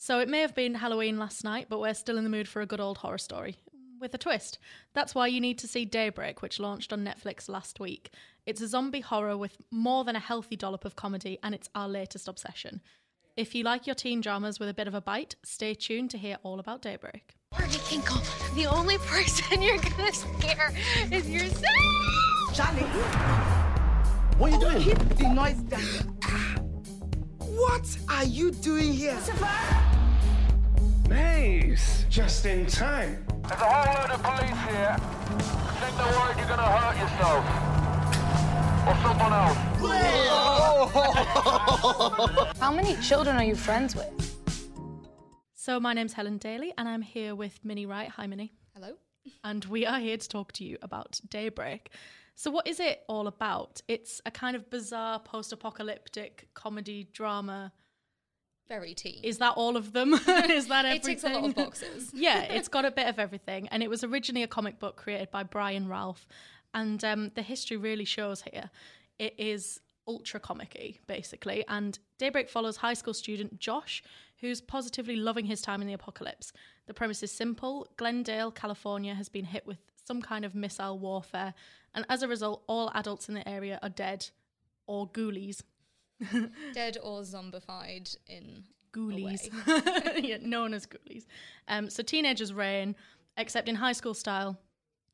So it may have been Halloween last night, but we're still in the mood for a good old horror story. With a twist. That's why you need to see Daybreak, which launched on Netflix last week. It's a zombie horror with more than a healthy dollop of comedy, and it's our latest obsession. If you like your teen dramas with a bit of a bite, stay tuned to hear all about Daybreak. Barney Kinkle, the only person you're gonna scare is yourself! Charlie! What are you doing? Keep the noise down. What are you doing here? Mace! Just in time. There's a whole load of police here. Think the word you're gonna hurt yourself. Or someone else. How many children are you friends with? So my name's Helen Daly, and I'm here with Minnie Wright. Hi, Minnie. Hello? and we are here to talk to you about Daybreak. So, what is it all about? It's a kind of bizarre post apocalyptic comedy drama. Very teen. Is that all of them? is that everything? it ticks a lot of boxes. yeah, it's got a bit of everything. And it was originally a comic book created by Brian Ralph. And um, the history really shows here. It is ultra comic basically. And Daybreak follows high school student Josh, who's positively loving his time in the apocalypse. The premise is simple Glendale, California has been hit with some kind of missile warfare, and as a result, all adults in the area are dead or ghoulies. Dead or zombified in ghoulies, yeah, known as ghoulies. Um, so teenagers reign, except in high school style.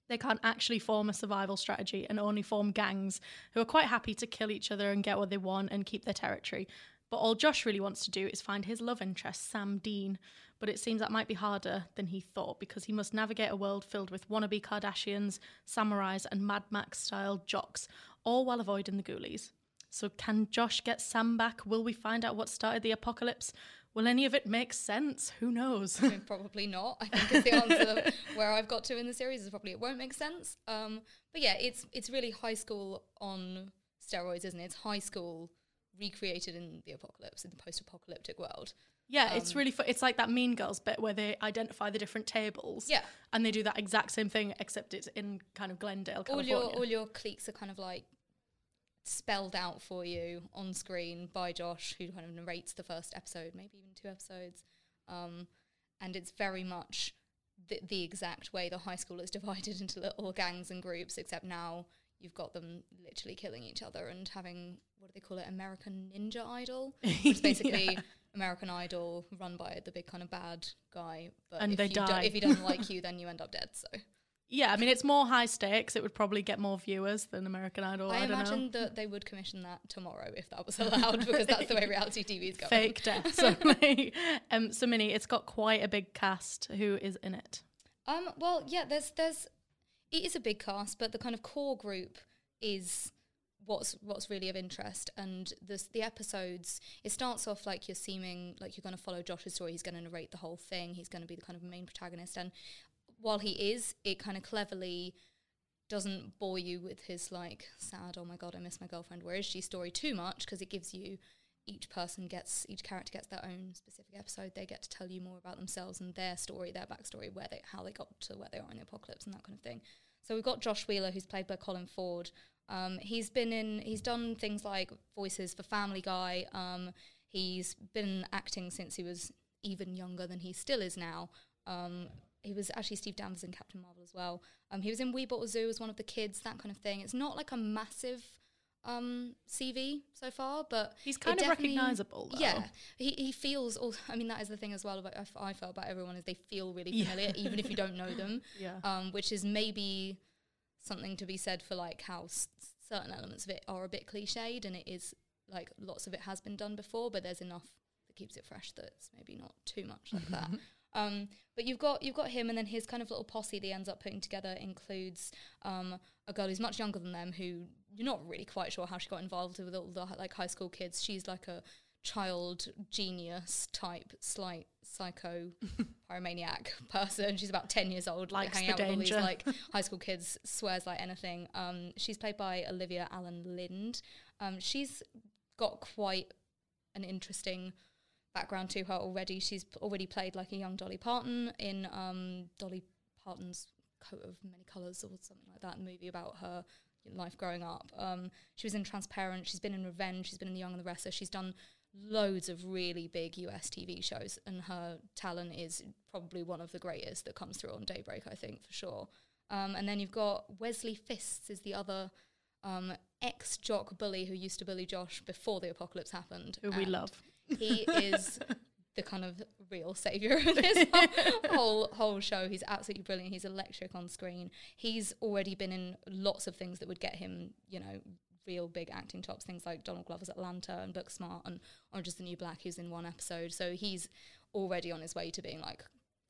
They can't actually form a survival strategy and only form gangs who are quite happy to kill each other and get what they want and keep their territory. But all Josh really wants to do is find his love interest, Sam Dean. But it seems that might be harder than he thought because he must navigate a world filled with wannabe Kardashians, samurais, and Mad Max style jocks, all while avoiding the ghoulies. So, can Josh get Sam back? Will we find out what started the apocalypse? Will any of it make sense? Who knows? I mean, probably not. I think is the answer where I've got to in the series is probably it won't make sense. Um, but yeah, it's it's really high school on steroids, isn't it? It's high school recreated in the apocalypse in the post-apocalyptic world. Yeah, um, it's really fun. It's like that Mean Girls bit where they identify the different tables. Yeah, and they do that exact same thing, except it's in kind of Glendale, California. All your all your cliques are kind of like spelled out for you on screen by Josh, who kind of narrates the first episode, maybe even two episodes. Um, and it's very much the, the exact way the high school is divided into little gangs and groups, except now you've got them literally killing each other and having what do they call it american ninja idol which is basically yeah. american idol run by the big kind of bad guy but and if they die if he doesn't like you then you end up dead so yeah, I mean it's more high stakes. It would probably get more viewers than American Idol. I, I imagine know. that they would commission that tomorrow if that was allowed, because that's the way reality TV is going. Fake deaths. um, so Minnie, it's got quite a big cast. Who is in it? Um, well, yeah, there's there's it is a big cast, but the kind of core group is what's what's really of interest and this the episodes it starts off like you're seeming like you're going to follow josh's story he's going to narrate the whole thing he's going to be the kind of main protagonist and while he is, it kind of cleverly doesn't bore you with his like sad, oh my god, I miss my girlfriend. Where is she story too much because it gives you each person gets each character gets their own specific episode. They get to tell you more about themselves and their story, their backstory, where they how they got to where they are in the apocalypse and that kind of thing. So we've got Josh Wheeler, who's played by Colin Ford. Um, he's been in he's done things like voices for Family Guy. Um, he's been acting since he was even younger than he still is now. Um, he was actually Steve Danvers in Captain Marvel as well. Um, he was in We Bought a Zoo as one of the kids, that kind of thing. It's not like a massive um, CV so far, but he's kind of recognizable. Though. Yeah, he he feels. All, I mean, that is the thing as well. About I felt about everyone is they feel really familiar, yeah. even if you don't know them. Yeah, um, which is maybe something to be said for like how s- certain elements of it are a bit cliched, and it is like lots of it has been done before, but there's enough that keeps it fresh that it's maybe not too much like that. Um, but you've got you've got him, and then his kind of little posse that he ends up putting together includes um, a girl who's much younger than them, who you're not really quite sure how she got involved with all the like high school kids. She's like a child genius type, slight psycho pyromaniac person. She's about ten years old, like hanging out with all these like high school kids, swears like anything. Um, she's played by Alyvia Alyn Lind. Um, she's got quite an interesting background to her already. She's already played like a young Dolly Parton in um, Dolly Parton's Coat of Many Colours or something like that, movie about her life growing up. Um, she was in Transparent. She's been in Revenge. She's been in The Young and the Restless. She's done loads of really big US TV shows, and her talent is probably one of the greatest that comes through on Daybreak. I think for sure. Um, and then you've got Wesley Fists is the other um, ex jock bully who used to bully Josh before the apocalypse happened. Who we love. He is the kind of real savior of this whole whole show. He's absolutely brilliant. He's electric on screen. He's already been in lots of things that would get him, you know, real big acting tops. Things like Donald Glover's Atlanta and Booksmart and Orange is the New Black. Was in one episode, so he's already on his way to being like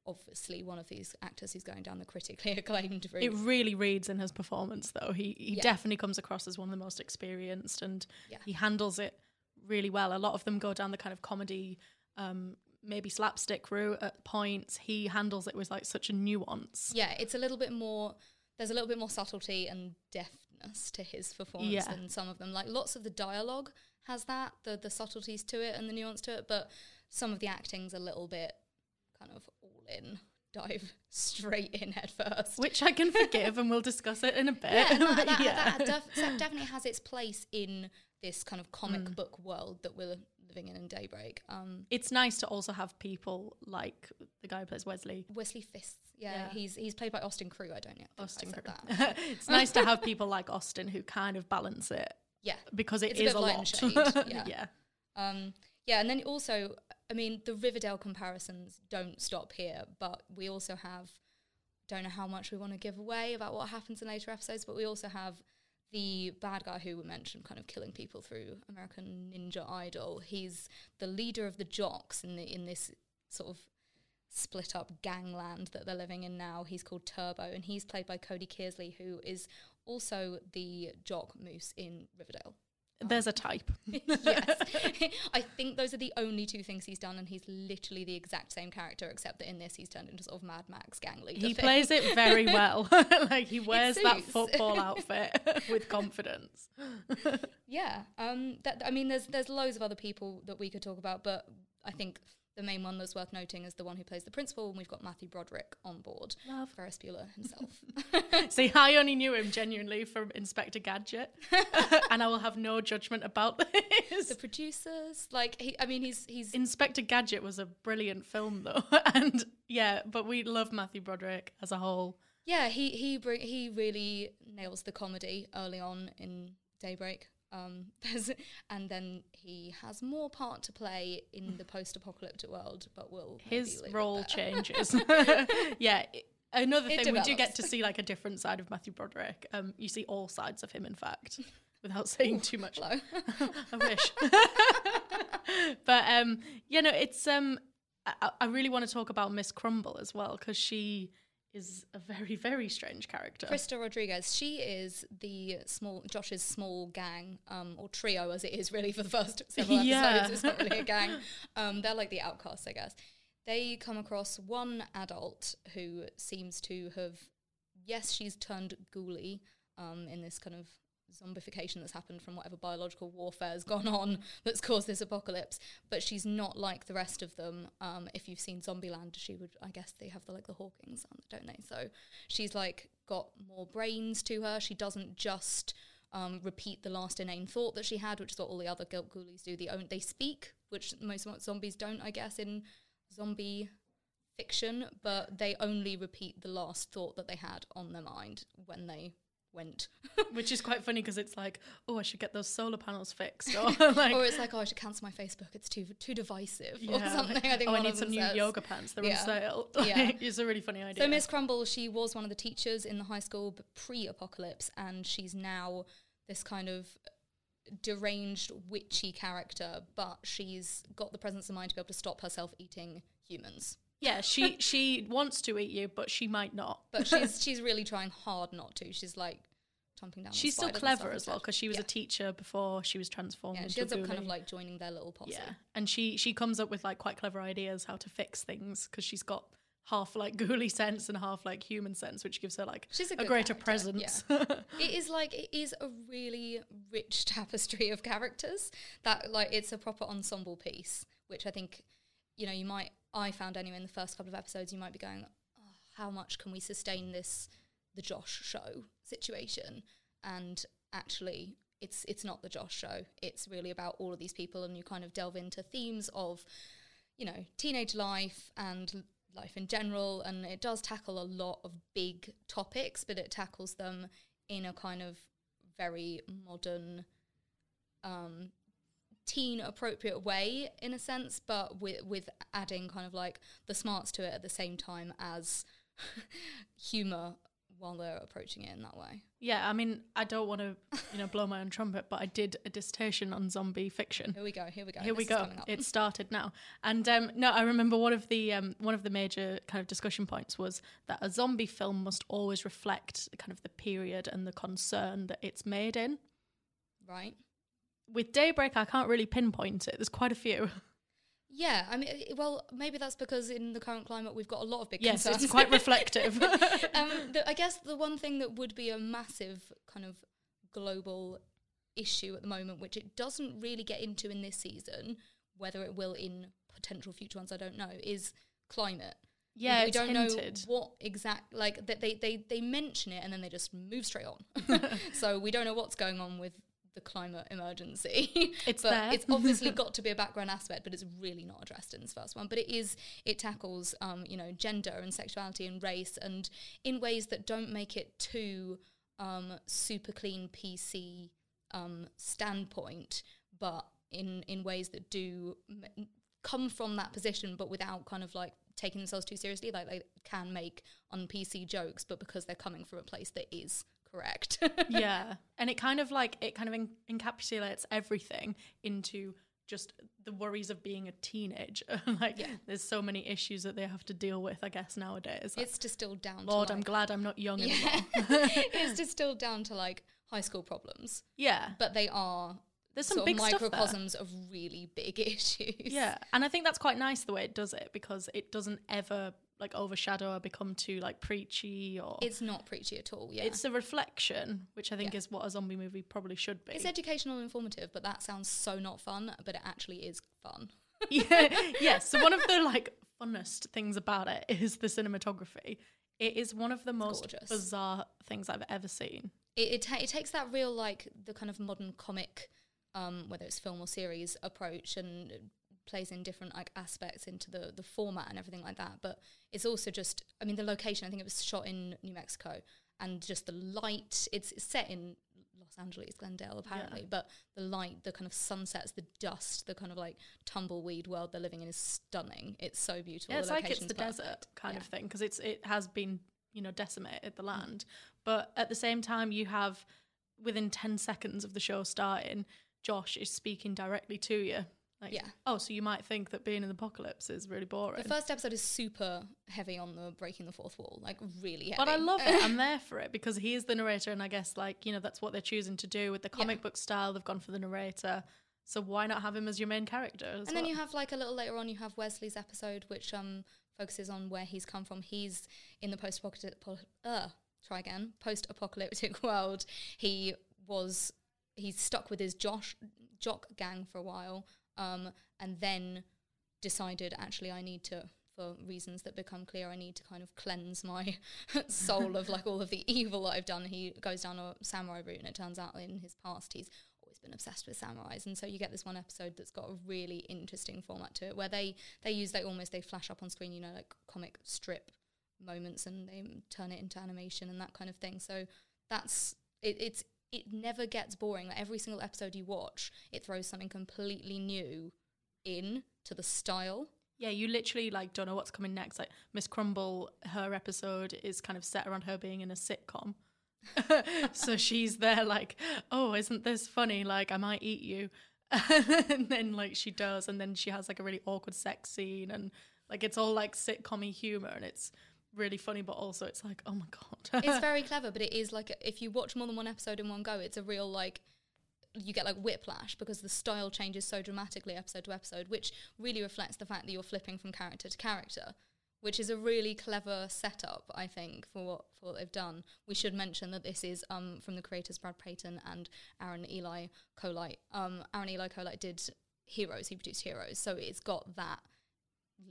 obviously one of these actors who's going down the critically acclaimed route. It really reads in his performance, though. He he Yeah. definitely comes across as one of the most experienced, and Yeah. he handles it really well. A lot of them go down the kind of comedy, um, maybe slapstick route at points. He handles it with like such a nuance. yeah, it's a little bit more. There's a little bit more subtlety and deftness to his performance Yeah. than some of them. Like lots of the dialogue has that, the the subtleties to it and the nuance to it, but some of the acting's a little bit kind of all in, dive straight in head first. Which I can forgive, and we'll discuss it in a bit. yeah, that, that, Yeah. that def- that definitely has its place in this kind of comic Mm. book world that we're living in in Daybreak. Um, It's nice to also have people like the guy who plays Wesley. Wesley Fists, yeah, Yeah. he's he's played by Austin Crute. I don't know. Austin Crute. that. it's nice to have people like Austin who kind of balance it Yeah, because it It's a is a, light lot. shade, yeah. yeah. Um, yeah, and then also, I mean, the Riverdale comparisons don't stop here, but we also have, don't know how much we want to give away about what happens in later episodes, but we also have the bad guy who we mentioned kind of killing people through American Ninja Idol. He's the leader of the jocks in the in this sort of split up gangland that they're living in now. He's called Turbo, and he's played by Cody Kearsley, who is also the jock moose in Riverdale There's a type. yes. I think those are the only two things he's done, and he's literally the exact same character, except that in this he's turned into sort of Mad Max gang leader. He thing. plays it very well. like he wears that football outfit with confidence. Yeah. Um. That I mean, there's there's loads of other people that we could talk about, but I think the main one that's worth noting is the one who plays the principal, and we've got Matthew Broderick on board. Love. Ferris Bueller himself. See, I only knew him genuinely from Inspector Gadget, and I will have no judgment about this. the producers, like he, I mean, he's he's Inspector Gadget was a brilliant film, though, and yeah, but we love Matthew Broderick as a whole. Yeah, he he bring, he really nails the comedy early on in Daybreak. Um, there's, and then he has more part to play in the post-apocalyptic world, but we'll His role changes. yeah. i- Another It thing, we do get to see like a different side of Matthew Broderick. Um, you see all sides of him, in fact, without saying too much. I wish. but um, you know, it's um, I, I really want to talk about Miss Crumble as well because she is a very very strange character. Krysta Rodriguez. She is the small Josh's small gang, um, or trio as it is really for the first several episodes. Yeah. It's not really a gang. Um, they're like the outcasts, I guess. They come across one adult who seems to have, yes, she's turned ghouly um, in this kind of zombification that's happened from whatever biological warfare has gone on that's caused this apocalypse. But she's not like the rest of them. Um, if you've seen Zombieland, she would, I guess they have the like the Hawkins, don't they? So she's like got more brains to her. She doesn't just um, repeat the last inane thought that she had, which is what all the other ghou- ghoulies do. They own, they speak, which most mo- zombies don't, I guess, in zombie fiction. But they only repeat the last thought that they had on their mind when they went. which is quite funny because it's like, oh, I should get those solar panels fixed, or like, or it's like, oh, I should cancel my Facebook. It's too too divisive, or something. like, I think oh, I need some new says. yoga pants. They're Yeah. on sale. Yeah. it's a really funny idea. So Miss Crumble, she was one of the teachers in the high school pre-apocalypse, and she's now this kind of deranged, witchy character. But she's got the presence of mind to be able to stop herself eating humans. Yeah, she she wants to eat you, but she might not. But she's she's really trying hard not to. She's like chomping down. She's still clever as well because she was yeah. a teacher before she was transformed. Yeah, she ends up kind of like joining their little posse. Yeah, and she she comes up with like quite clever ideas how to fix things because she's got half like ghoulie sense and half like human sense, which gives her like She's a a greater character, presence. It is like it is a really rich tapestry of characters that like it's a proper ensemble piece, which I think you know you might I found anyway in the first couple of episodes you might be going, oh, how much can we sustain this the Josh show situation? And actually, it's it's not the Josh show. It's really about all of these people, and you kind of delve into themes of you know teenage life and life in general and it does tackle a lot of big topics but it tackles them in a kind of very modern um teen appropriate way in a sense but with with adding kind of like the smarts to it at the same time as humor while they're approaching it in that way yeah, I mean, I don't want to you know blow my own trumpet, but I did a dissertation on zombie fiction. here we go here we go Here we This is go. It started now, and um, no, I remember one of the um, one of the major kind of discussion points was that a zombie film must always reflect kind of the period and the concern that it's made in. right With Daybreak, I can't really pinpoint it. There's quite a few. yeah i mean well maybe that's because in the current climate we've got a lot of big Yes, concerns it's quite reflective. um, the, I guess the one thing that would be a massive kind of global issue at the moment, which it doesn't really get into in this season, whether it will in potential future ones, I don't know, is climate. Yeah, we, don't hinted. know what exact like that they, they they mention it and then they just move straight on. so we don't know what's going on with the climate emergency. It's but there. it's obviously got to be a background aspect, but it's really not addressed in this first one. But it is it tackles um, you know gender and sexuality and race and in ways that don't make it too um, super clean PC um, standpoint, but in in ways that do m- come from that position, but without kind of like taking themselves too seriously. Like they can make on PC jokes, but because they're coming from a place that is correct. yeah, and it kind of like it kind of en- encapsulates everything into just the worries of being a teenager. like, Yeah. there's so many issues that they have to deal with. I guess nowadays. it's distilled down. Lord, to I'm glad I'm not young Yeah. anymore. it's distilled down to like high school problems, yeah, but they are There's some big of microcosms of really big issues. Yeah, and I think that's quite nice the way it does it because it doesn't ever like overshadow or become too like preachy or it's not preachy at all. Yeah, it's a reflection, which I think Yeah. is what a zombie movie probably should be. It's educational and informative, but that sounds so not fun. But it actually is fun. yeah, yes. So one of the like funnest things about it is the cinematography. It is one of the most gorgeous. bizarre things I've ever seen. It it, ta- it takes that real like the kind of modern comic, um, whether it's film or series approach, and plays in different like aspects into the the format and everything like that. But it's also just, I mean, the location. I think it was shot in New Mexico, and just the light. It's, it's set in Los Angeles, Glendale, apparently. But the light, the kind of sunsets, the dust, the kind of like tumbleweed world they're living in is stunning. It's so beautiful. Yeah, it's like it's the desert perfect. kind Yeah. of thing because it's it has been you know decimated the mm. land, but at the same time you have within ten seconds of the show starting, Josh is speaking directly to you. Like, Yeah. Oh, so you might think that being in the apocalypse is really boring. The first episode is super heavy on the breaking the fourth wall, like really heavy. But I love it. I'm there for it because he is the narrator, and I guess like you know that's what they're choosing to do with the comic book style. They've gone for the narrator, so why not have him as your main character? As and then you have like a little later on, you have Wesley's episode, which um focuses on where he's come from. He's in the post-apocalyptic, uh, try again, post-apocalyptic world. He was he's stuck with his Josh jock gang for a while, um, and then decided actually I need to. For reasons that become clear, I need to kind of cleanse my soul of like all of the evil that I've done. He goes down a samurai route, and it turns out in his past he's always been obsessed with samurais and so you get this one episode that's got a really interesting format to it where they they use they almost they flash up on screen you know like comic strip moments and they turn it into animation and that kind of thing so that's it, it's it never gets boring like every single episode you watch it throws something completely new in to the style Yeah, you literally like don't know what's coming next. Like Miss Crumble, her episode is kind of set around her being in a sitcom. so she's there like, "Oh, isn't this funny? Like I might eat you." and then like she does and then she has like a really awkward sex scene and like it's all like sitcom humor and it's really funny, but also it's like, oh my god, it's very clever, but it is like if you watch more than one episode in one go, it's a real like you get like whiplash because the style changes so dramatically episode to episode, which really reflects the fact that you're flipping from character to character, which is a really clever setup, I think, for what for what they've done. We should mention that this is um, from the creators Brad Peyton and Aron Eli Coleite. Um, Aron Eli Coleite did Heroes, he produced Heroes, so it's got that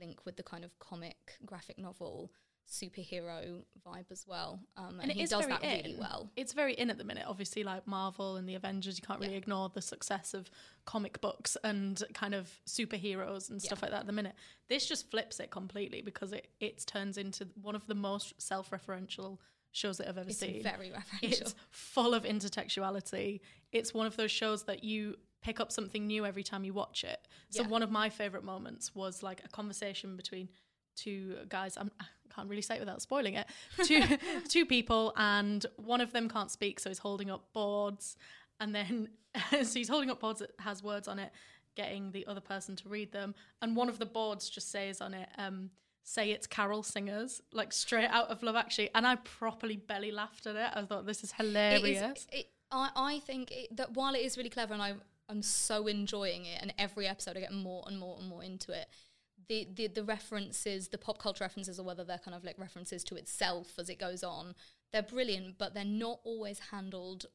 link with the kind of comic graphic novel superhero vibe as well. Um, and, and it he does that really well. It's very in at the minute. Obviously, like Marvel and the Avengers, you can't really Yeah. ignore the success of comic books and kind of superheroes and stuff Yeah. like that at the minute. This just flips it completely because it it turns into one of the most self-referential shows that I've ever It's seen. very referential. It's full of intertextuality. It's one of those shows that you pick up something new every time you watch it. So Yeah. one of my favorite moments was like a conversation between two guys. I'm, can't really say it without spoiling it. Two two people, and one of them can't speak, so he's holding up boards, and then so he's holding up boards that has words on it, getting the other person to read them, and one of the boards just says on it. Um, Say it's Carol singers, like straight out of Love Actually, and I properly belly laughed at it. I thought this is hilarious. is, it, I, I think it, that while it is really clever and I, I'm so enjoying it, and every episode I get more and more and more into it, the, the, the references, the pop culture references, or whether they're kind of like references to itself as it goes on, they're brilliant, but they're not always handled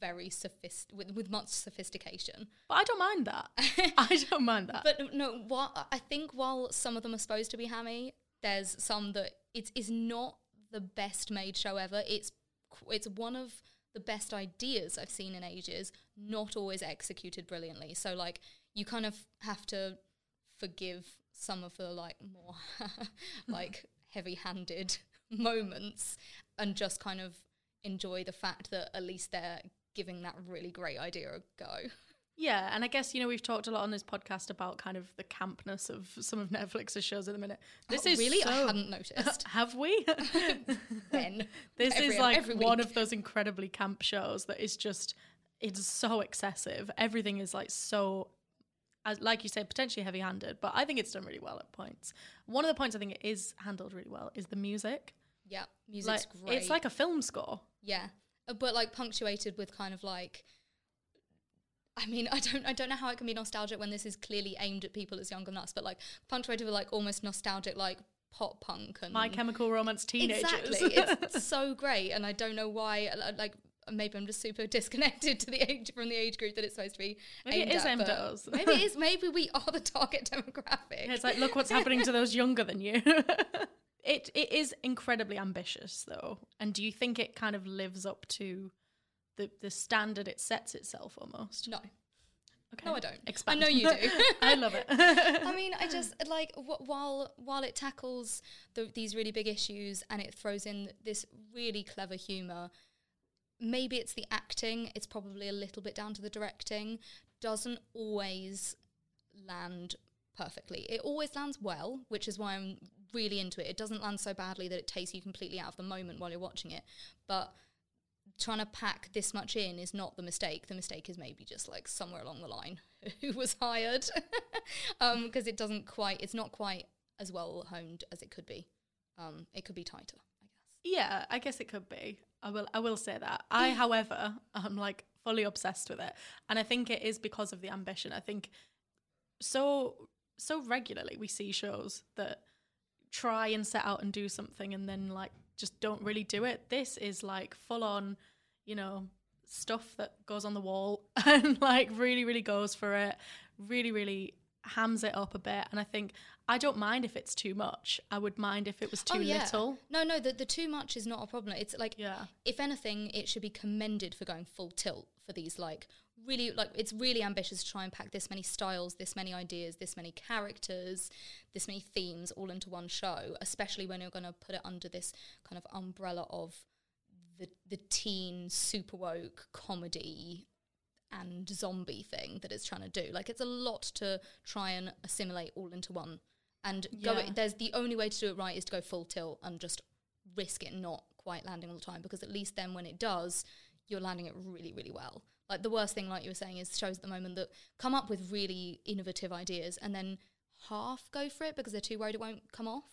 very sophist with, with much sophistication. But I don't mind that. I don't mind that. But no, what I think while some of them are supposed to be hammy, there's some that it is not the best made show ever. It's it's one of the best ideas I've seen in ages, not always executed brilliantly. So like you kind of have to forgive some of the like more like heavy-handed moments and just kind of enjoy the fact that at least they're giving that really great idea a go. Yeah, and I guess you know we've talked a lot on this podcast about kind of the campness of some of Netflix's shows at the minute. Oh, this Oh, is really I hadn't noticed. Have we? When? this Every- is like one of those incredibly camp shows that is just it's so excessive. Everything is like so as like you said, potentially heavy handed, but I think it's done really well at points. One of the points I think it is handled really well is the music. Yeah, music's like great. it's like a film score. yeah, Uh, but like punctuated with kind of like. I mean, I don't, I don't know how it can be nostalgic when this is clearly aimed at people as young than us, but like punctuated with like almost nostalgic like pop punk and My Chemical Romance teenagers. Exactly, it's so great, and I don't know why. uh, Like maybe I'm just super disconnected to the age from the age group that it's supposed to be. Maybe it aimed is at, aimed at us. Maybe it is. Maybe we are the target demographic. Yeah, it's like, look what's happening to those younger than you. it it is incredibly ambitious though. And do you think it kind of lives up to the the standard it sets itself almost? no, Okay. no, I don't. Expand. I know you do. I love it. I mean, I just like wh- while while it tackles the, these really big issues and it throws in this really clever humor. Maybe it's the acting. It's probably a little bit down to the directing. Doesn't always land perfectly. It always lands well, which is why I'm really into it. It doesn't land so badly that it takes you completely out of the moment while you're watching it. But trying to pack this much in is not the mistake. The mistake is maybe just like somewhere along the line who was hired, because it doesn't quite. It's not quite as well honed as it could be. Um, it could be tighter, I guess. yeah, I guess it could be. I will I will say that. I, however, am like fully obsessed with it. And I think it is because of the ambition. I think so so regularly we see shows that try and set out and do something and then like just don't really do it. This is like full on, you know, stuff that goes on the wall and like really, really goes for it, really, really hams it up a bit. And I think I don't mind if it's too much. I would mind if it was too Oh, yeah. little. No, no, the, the too much is not a problem. It's like, Yeah. if anything, it should be commended for going full tilt for these, like, really, like, it's really ambitious to try and pack this many styles, this many ideas, this many characters, this many themes all into one show, especially when you're going to put it under this kind of umbrella of the, the teen super woke comedy and zombie thing that it's trying to do. Like, it's a lot to try and assimilate all into one. And go, there's the only way to do it right is to go full tilt and just risk it not quite landing all the time because at least then when it does, you're landing it really, really well. Like the worst thing, like you were saying, is shows at the moment that come up with really innovative ideas and then half go for it because they're too worried it won't come off.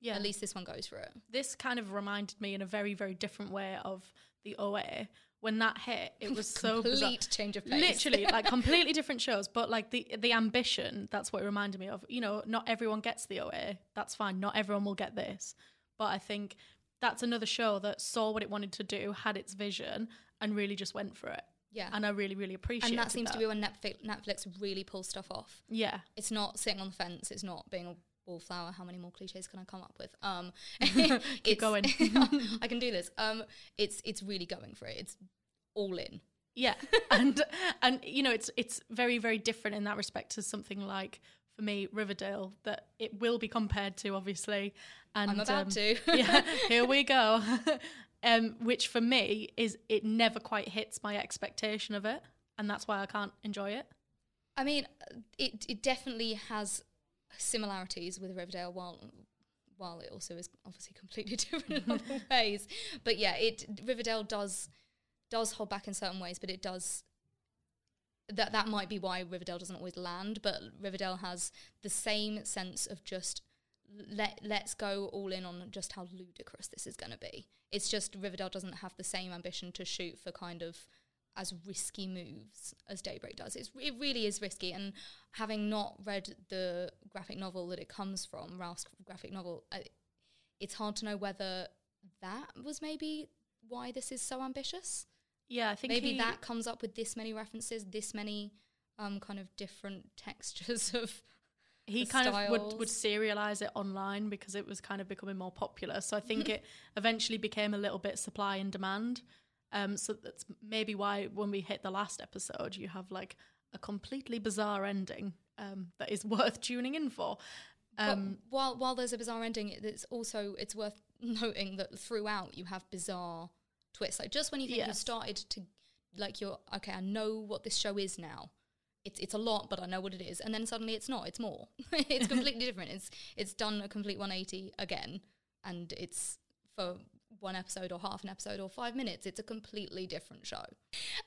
Yeah. At least this one goes for it. this kind of reminded me in a very very different way of the OA when that hit it was so bizarre. Complete change of pace. literally like completely different shows but like the the ambition that's what it reminded me of you know not everyone gets the OA that's fine not everyone will get this but I think that's another show that saw what it wanted to do had its vision and really just went for it Yeah. and I really really appreciate and that seems to be when Netflix, Netflix really pulls stuff off. yeah It's not sitting on the fence. It's not being a wallflower. How many more cliches can I come up with? Um, Keep it's- going. I can do this. Um, it's it's really going for it. It's all in. Yeah, and and you know it's it's very very different in that respect to something like for me Riverdale that it will be compared to obviously. And I'm about um, to. yeah, here we go. um, which for me is it never quite hits my expectation of it, and that's why I can't enjoy it. I mean, it it definitely has similarities with Riverdale, while while it also is obviously completely different in other ways. But yeah, it Riverdale does does hold back in certain ways, but it does. That that might be why Riverdale doesn't always land, but Riverdale has the same sense of just let let's go all in on just how ludicrous this is going to be. It's just Riverdale doesn't have the same ambition to shoot for kind of as risky moves as Daybreak does. It's, it really is risky, and having not read the graphic novel that it comes from, Ralph's graphic novel, uh, it's hard to know whether that was maybe why this is so ambitious. Yeah, I think Maybe he- that comes up with this many references, this many um, kind of different textures of. he kind of would, would serialize it online because it was kind of becoming more popular. So I think it eventually became a little bit supply and demand. Um, so that's maybe why when we hit the last episode, you have like a completely bizarre ending um, that is worth tuning in for. Um, while while there's a bizarre ending, it's also it's worth noting that throughout you have bizarre twists. Like just when you think you've started to like you're okay, I know what this show is now. It's it's a lot, but I know what it is, and then suddenly it's not. It's more. it's completely different. It's it's done a complete 180 again, and it's for one episode or half an episode or five minutes. It's a completely different show.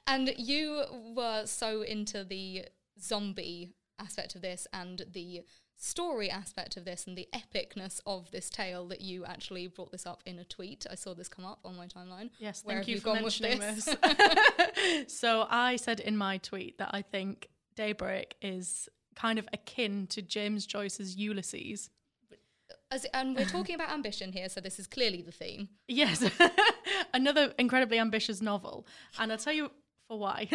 And you were so into the zombie aspect of this and the story aspect of this and the epicness of this tale that you actually brought this up in a tweet. I saw this come up on my timeline. Yes, Where thank you, you for gone with mentioning this? this. so I said in my tweet that I think Daybreak is kind of akin to James Joyce's Ulysses. As, and we're talking about ambition here, so this is clearly the theme. Yes, another incredibly ambitious novel, and I'll tell you for why.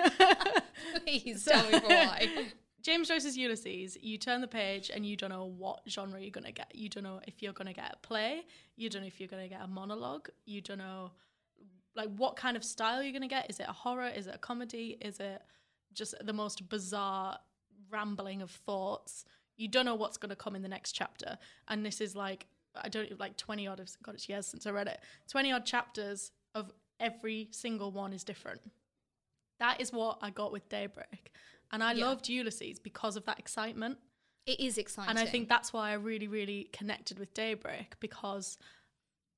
Please tell me for why. James Joyce's Ulysses, you turn the page and you don't know what genre you're going to get. You don't know if you're going to get a play. You don't know if you're going to get a monologue. You don't know like what kind of style you're going to get. Is it a horror? Is it a comedy? Is it just the most bizarre rambling of thoughts? You don't know what's going to come in the next chapter. And this is like I don't like 20 odd of God it's years since I read it. 20 odd chapters of every single one is different. That is what I got with Daybreak. And I Yeah. loved Ulysses because of that excitement. It is exciting. And I think that's why I really, really connected with Daybreak because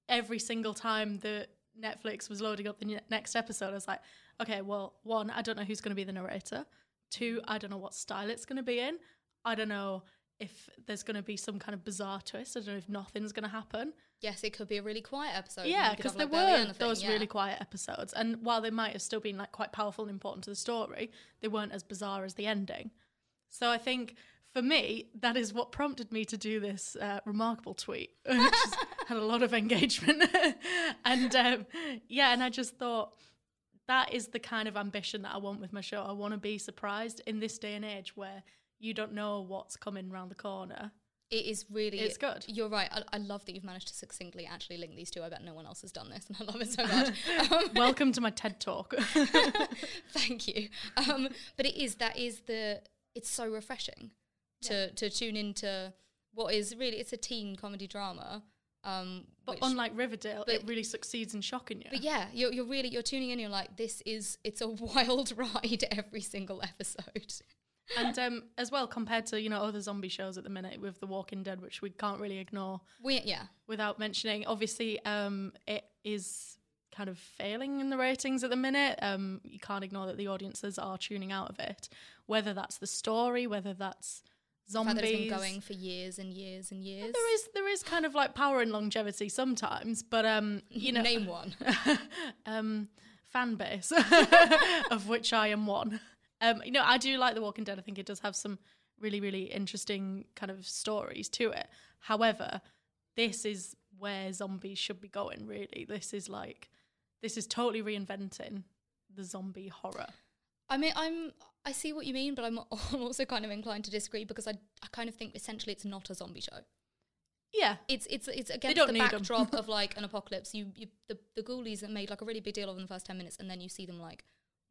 every single time that Netflix was loading up the ne- next episode, I was like, okay, well, one, I don't know who's going to be the narrator. Two, I don't know what style it's going to be in. I don't know if there's going to be some kind of bizarre twist. I don't know if nothing's going to happen. yes, it could be a really quiet episode. yeah, because there like, were those yeah. really quiet episodes. And while they might have still been like quite powerful and important to the story, they weren't as bizarre as the ending. So I think for me, that is what prompted me to do this uh, remarkable tweet, which had a lot of engagement. and um, yeah, and I just thought that is the kind of ambition that I want with my show. I want to be surprised in this day and age where you don't know what's coming around the corner. It is really. It's good. You're right. I, I love that you've managed to succinctly actually link these two. I bet no one else has done this, and I love it so much. Um, Welcome to my TED talk. Thank you. Um, but it is that is the it's so refreshing to to tune into what is really it's a teen comedy drama. Um, But which- unlike Riverdale, but- it really succeeds in shocking you. but yeah, you're you're really you're tuning in. You're like, this is it's a wild ride every single episode. And um, as well, compared to you know other zombie shows at the minute with The Walking Dead, which we can't really ignore We yeah, without mentioning. Obviously, um, it is kind of failing in the ratings at the minute. Um, you can't ignore that the audiences are tuning out of it, whether that's the story, whether that's fact that zombies. been going for years and years and years. There is there is kind of like power in longevity sometimes, but um, you know, name one. um, fan base of which I am one. Um, you know, I do like The Walking Dead. I think it does have some really really interesting kind of stories to it. However, this is where zombies should be going. Really, this is like this is totally reinventing the zombie horror. I mean, I'm. I see what you mean, but I'm, I'm also kind of inclined to disagree because I, I kind of think essentially it's not a zombie show. Yeah, It's it's it's against the backdrop of like an apocalypse. You you the the ghoulies that made like a really big deal of in the first ten minutes, and then you see them like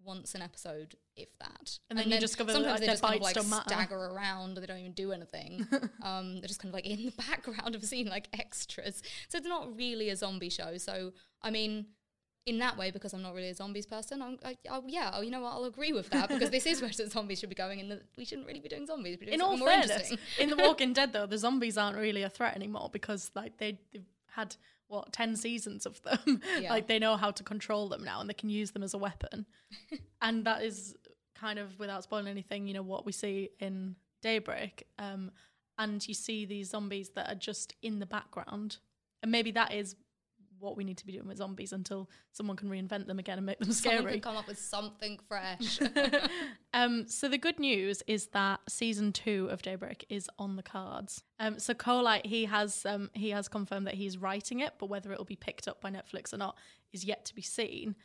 once an episode, if that. And then you discover sometimes like, they just kind of like stagger around, and they don't even do anything. um, they're just kind of like in the background of a scene, like extras. So it's not really a zombie show. So I mean. In that way, because I'm not really a zombies person, I'm, I, I, yeah, oh, you know what? I'll agree with that because this is where the zombies should be going, and that we shouldn't really be doing zombies. Be doing in all more fairness, interesting. in The Walking Dead though, the zombies aren't really a threat anymore because like they they've had what ten seasons of them. Yeah. like they know how to control them now and they can use them as a weapon. and that is kind of without spoiling anything, you know what we see in Daybreak. Um, and you see these zombies that are just in the background, and maybe that is what we need to be doing with zombies until someone can reinvent them again and make them Someone scary. could come up with something fresh. Um, so the good news is that season two of Daybreak is on the cards. Um, so Coleite he has um, he has confirmed that he's writing it, but whether it will be picked up by Netflix or not is yet to be seen.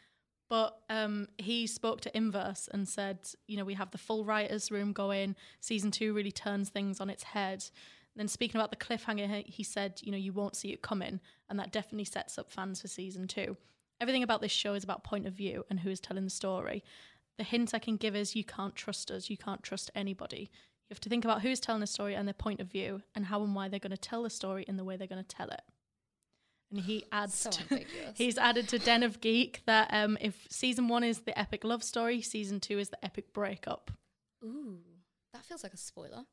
But um, he spoke to Inverse and said, you know, we have the full writers' room going. Season two really turns things on its head. Then speaking about the cliffhanger, he- said, you know, you won't see it coming, and that definitely sets up fans for season two. Everything about this show is about point of view and who is telling the story. The hint I can give is you can't trust us, you can't trust anybody. You have to think about who's telling the story and their point of view, and how and why they're going to tell the story in the way they're going to tell it. And he adds, So to- he's added to Den of Geek that um, if season one is the epic love story, season two is the epic breakup. Ooh, that feels like a spoiler.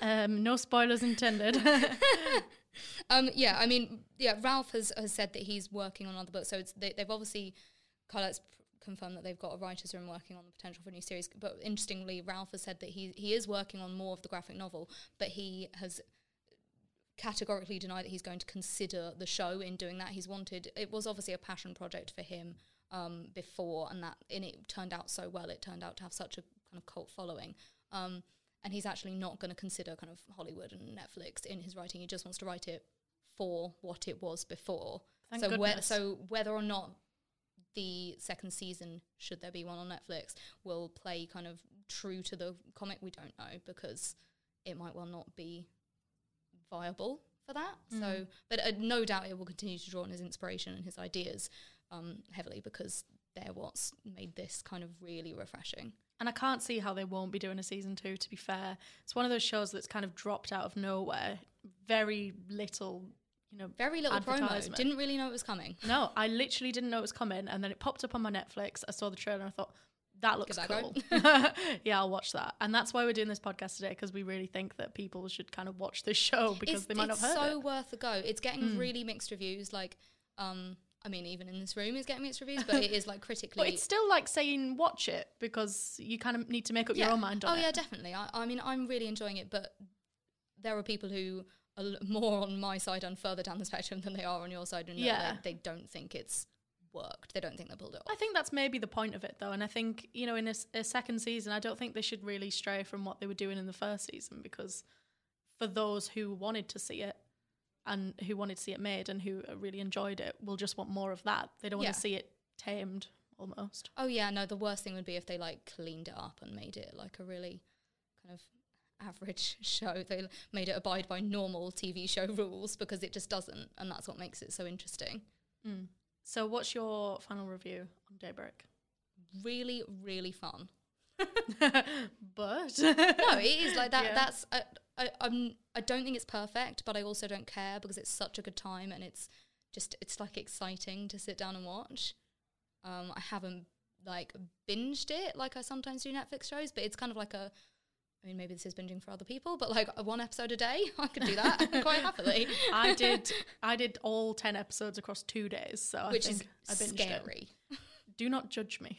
um, no spoilers intended. um, yeah, I mean, yeah, Ralph has, has said that he's working on other books, so it's they, they've obviously Carlet's p- confirmed that they've got a writers' room working on the potential for a new series. But interestingly, Ralph has said that he he is working on more of the graphic novel, but he has categorically denied that he's going to consider the show in doing that. He's wanted it was obviously a passion project for him um, before, and that and it turned out so well. It turned out to have such a kind of cult following. Um, and he's actually not going to consider kind of Hollywood and Netflix in his writing. He just wants to write it for what it was before. Thank so, whe- so whether or not the second season, should there be one on Netflix, will play kind of true to the comic, we don't know because it might well not be viable for that. Mm. So, but uh, no doubt it will continue to draw on his inspiration and his ideas um, heavily because they're what's made this kind of really refreshing. And I can't see how they won't be doing a season two, to be fair. It's one of those shows that's kind of dropped out of nowhere. Very little, you know, Very little promo. Didn't really know it was coming. No, I literally didn't know it was coming. And then it popped up on my Netflix. I saw the trailer and I thought, that looks that cool. yeah, I'll watch that. And that's why we're doing this podcast today, because we really think that people should kind of watch this show because it's, they might not it's have heard so it. worth a go. It's getting Mm. really mixed reviews. Like, um, I mean, even in this room, it's getting its reviews, but it is like critically. But it's still like saying watch it because you kind of need to make up your own mind on oh it. yeah, definitely. I, I mean, I'm really enjoying it, but there are people who are more on my side and further down the spectrum than they are on your side, and Yeah. they, they don't think it's worked. They don't think they pulled it off. I think that's maybe the point of it, though. And I think, you know, in a second season, I don't think they should really stray from what they were doing in the first season because for those who wanted to see it and who wanted to see it made and who really enjoyed it will just want more of that. They don't Yeah. want to see it tamed almost. Oh yeah, no. The worst thing would be if they like cleaned it up and made it like a really kind of average show. They made it abide by normal TV show rules because it just doesn't, and that's what makes it so interesting. Mm. So, what's your final review on Daybreak? Really, really fun. but no, it is like that. Yeah. That's I, I, I'm. I don't think it's perfect, but I also don't care because it's such a good time and it's just it's like exciting to sit down and watch. Um, I haven't like binged it like I sometimes do Netflix shows, but it's kind of like a. I mean, maybe this is binging for other people, but like one episode a day, I could do that quite happily. I did I did all 10 episodes across 2 days, so which I is think I binged it. Do not judge me.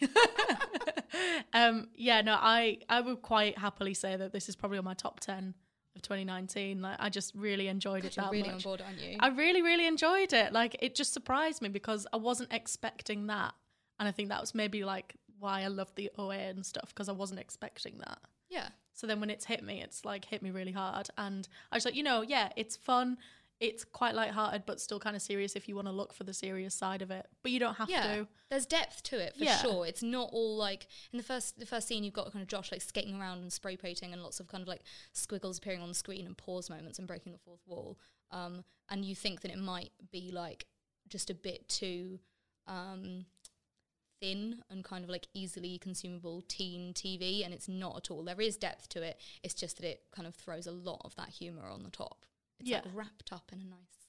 um, yeah, no, I I would quite happily say that this is probably on my top ten of 2019. Like, I just really enjoyed it that really much. on board, aren't you? I really, really enjoyed it. Like, it just surprised me because I wasn't expecting that, and I think that was maybe like why I loved the OA and stuff because I wasn't expecting that. yeah. So then when it's hit me, it's like hit me really hard. And I was like, you know, yeah, it's fun. It's quite lighthearted, but still kind of serious if you want to look for the serious side of it. But you don't have yeah, to. there's depth to it for Yeah. sure. It's not all like in the first the first scene you've got kind of Josh like skating around and spray painting and lots of kind of like squiggles appearing on the screen and pause moments and breaking the fourth wall. Um, and you think that it might be like just a bit too um, thin and kind of like easily consumable teen TV, and it's not at all. There is depth to it. It's just that it kind of throws a lot of that humor on the top. It's like Yeah. wrapped up in a nice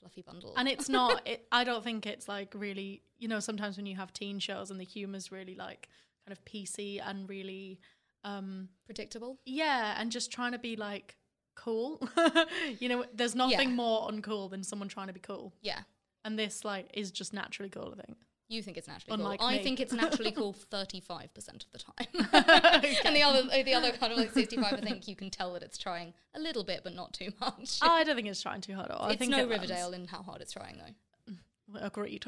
fluffy bundle. And it's not, it, I don't think it's like really, you know, sometimes when you have teen shows and the humor's really like kind of PC and really, um, predictable. yeah, and just trying to be like cool. you know, there's nothing Yeah. more uncool than someone trying to be cool. Yeah. And this like is just naturally cool, I think. You think it's naturally Unlike cool. I think it's naturally cool thirty-five percent of the time, and the other, the other kind of like sixty-five. I think you can tell that it's trying a little bit, but not too much. Oh, I don't think it's trying too hard at all. I it's think no it. Riverdale in how hard it's trying, though. Agreed.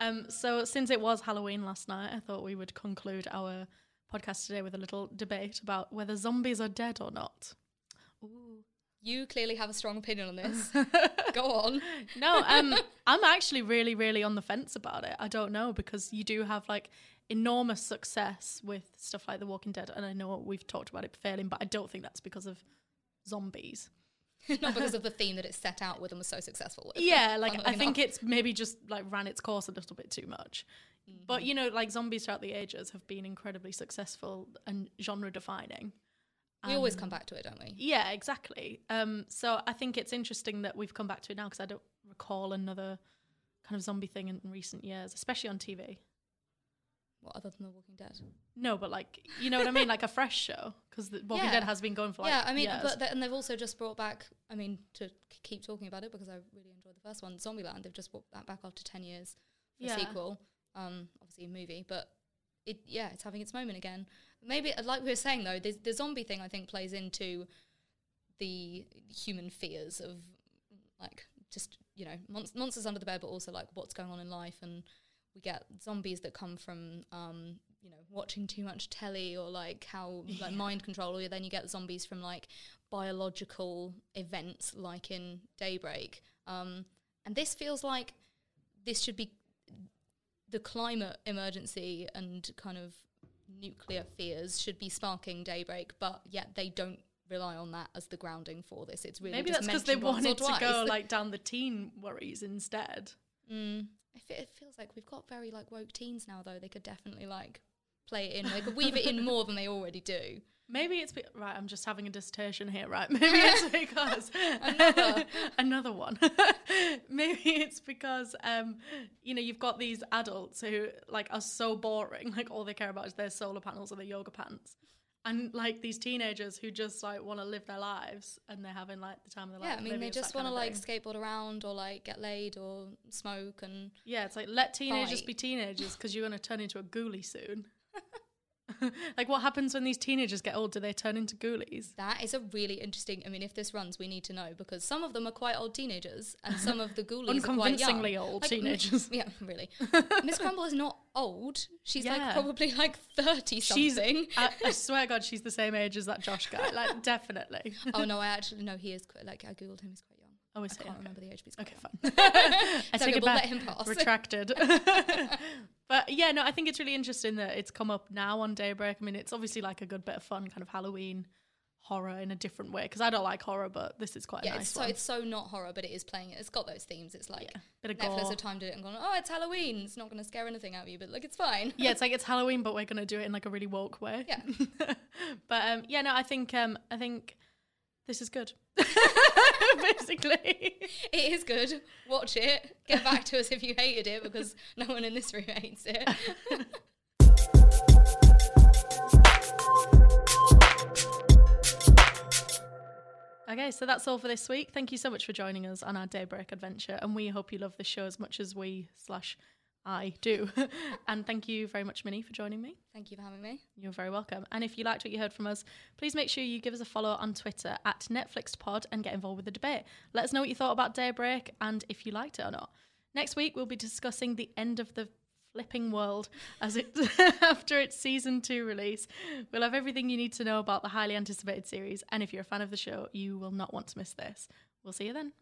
um, so since it was Halloween last night, I thought we would conclude our podcast today with a little debate about whether zombies are dead or not. You clearly have a strong opinion on this. Go on. No, um, I'm actually really, really on the fence about it. I don't know because you do have like enormous success with stuff like The Walking Dead, and I know we've talked about it failing, but I don't think that's because of zombies. not because of the theme that it set out with and was so successful with. Yeah, like I think it's maybe just like ran its course a little bit too much. But you know, like zombies throughout the ages have been incredibly successful and genre defining. We always come back to it, don't we? Yeah, exactly. Um, so I think it's interesting that we've come back to it now because I don't recall another kind of zombie thing in recent years, especially on TV. What other than The Walking Dead? No, but like you know what I mean, like a fresh show because The Walking Yeah. Dead has been going for like yeah, I mean, years. but th- and they've also just brought back. I mean, to k- keep talking about it because I really enjoyed the first one, Zombieland. They've just brought that back after ten years for Yeah. a sequel. Um, obviously a movie, but it yeah, it's having its moment again. Maybe uh, like we were saying though, the, the zombie thing I think plays into the human fears of like just you know mon- monsters under the bed, but also like what's going on in life. And we get zombies that come from um, you know watching too much telly or like how like mind control or then you get zombies from like biological events like in daybreak. Um, and this feels like this should be the climate emergency and kind of nuclear fears should be sparking daybreak but yet they don't rely on that as the grounding for this it's really maybe that's because they mentioned once or wanted to go like down the teen worries instead. Mm. It feels like we've got very like woke teens now, though. They could definitely like play it in. They could weave it in more than they already do. Maybe it's be- right. I'm just having a dissertation here, right? Maybe it's because Another. another one. Maybe it's because um, you know you've got these adults who like are so boring. Like all they care about is their solar panels or their yoga pants, and like these teenagers who just like want to live their lives and they're having like the time of their Yeah, life. Yeah, I mean, Maybe they just want to like thing. skateboard around or like get laid or smoke and Yeah, it's like let teenagers Fight. be teenagers because you're going to turn into a ghoulie soon. like what happens when these teenagers get old? Do they turn into ghoulies? that is a really interesting. I mean, if this runs, we need to know because some of them are quite old teenagers and some of the ghoulies are quite young. Old Like, m- teenagers. Yeah, really. Miss Crumble is not old. She's Yeah. like probably like thirty She's, something. I, I swear God, she's the same age as that Josh guy. Like, definitely. oh no, I actually no, he is quite, like I googled him. He's quite young. Oh, I he? can't Okay. remember the age, but Okay, fine. I It's take okay, it we'll back. let him pass. Retracted. but yeah, no, I think it's really interesting that it's come up now on Daybreak. I mean, it's obviously like a good bit of fun, kind of Halloween horror in a different way. Because I don't like horror, but this is quite a Yeah, nice it's so one. it's so not horror, but it is playing it. It's got those themes. It's like Yeah, bit of Netflix gore. have timed it and gone, oh, it's Halloween. It's not going to scare anything out of you, but like it's fine. yeah, it's like it's Halloween, but we're gonna do it in like a really woke way. Yeah. but um, yeah, no, I think um, I think this is good. Basically, it is good. Watch it. Get back to us if you hated it because no one in this room hates it. okay. So that's all for this week. Thank you so much for joining us on our daybreak adventure, and we hope you love the show as much as we slash I do. and thank you very much, Minnie, for joining me. Thank you for having me. You're very welcome. And if you liked what you heard from us, please make sure you give us a follow on Twitter at NetflixPod and get involved with the debate. Let us know what you thought about Daybreak and if you liked it or not. Next week, we'll be discussing the end of the flipping world as it after its season two release. We'll have everything you need to know about the highly anticipated series, and if you're a fan of the show, you will not want to miss this. We'll see you then.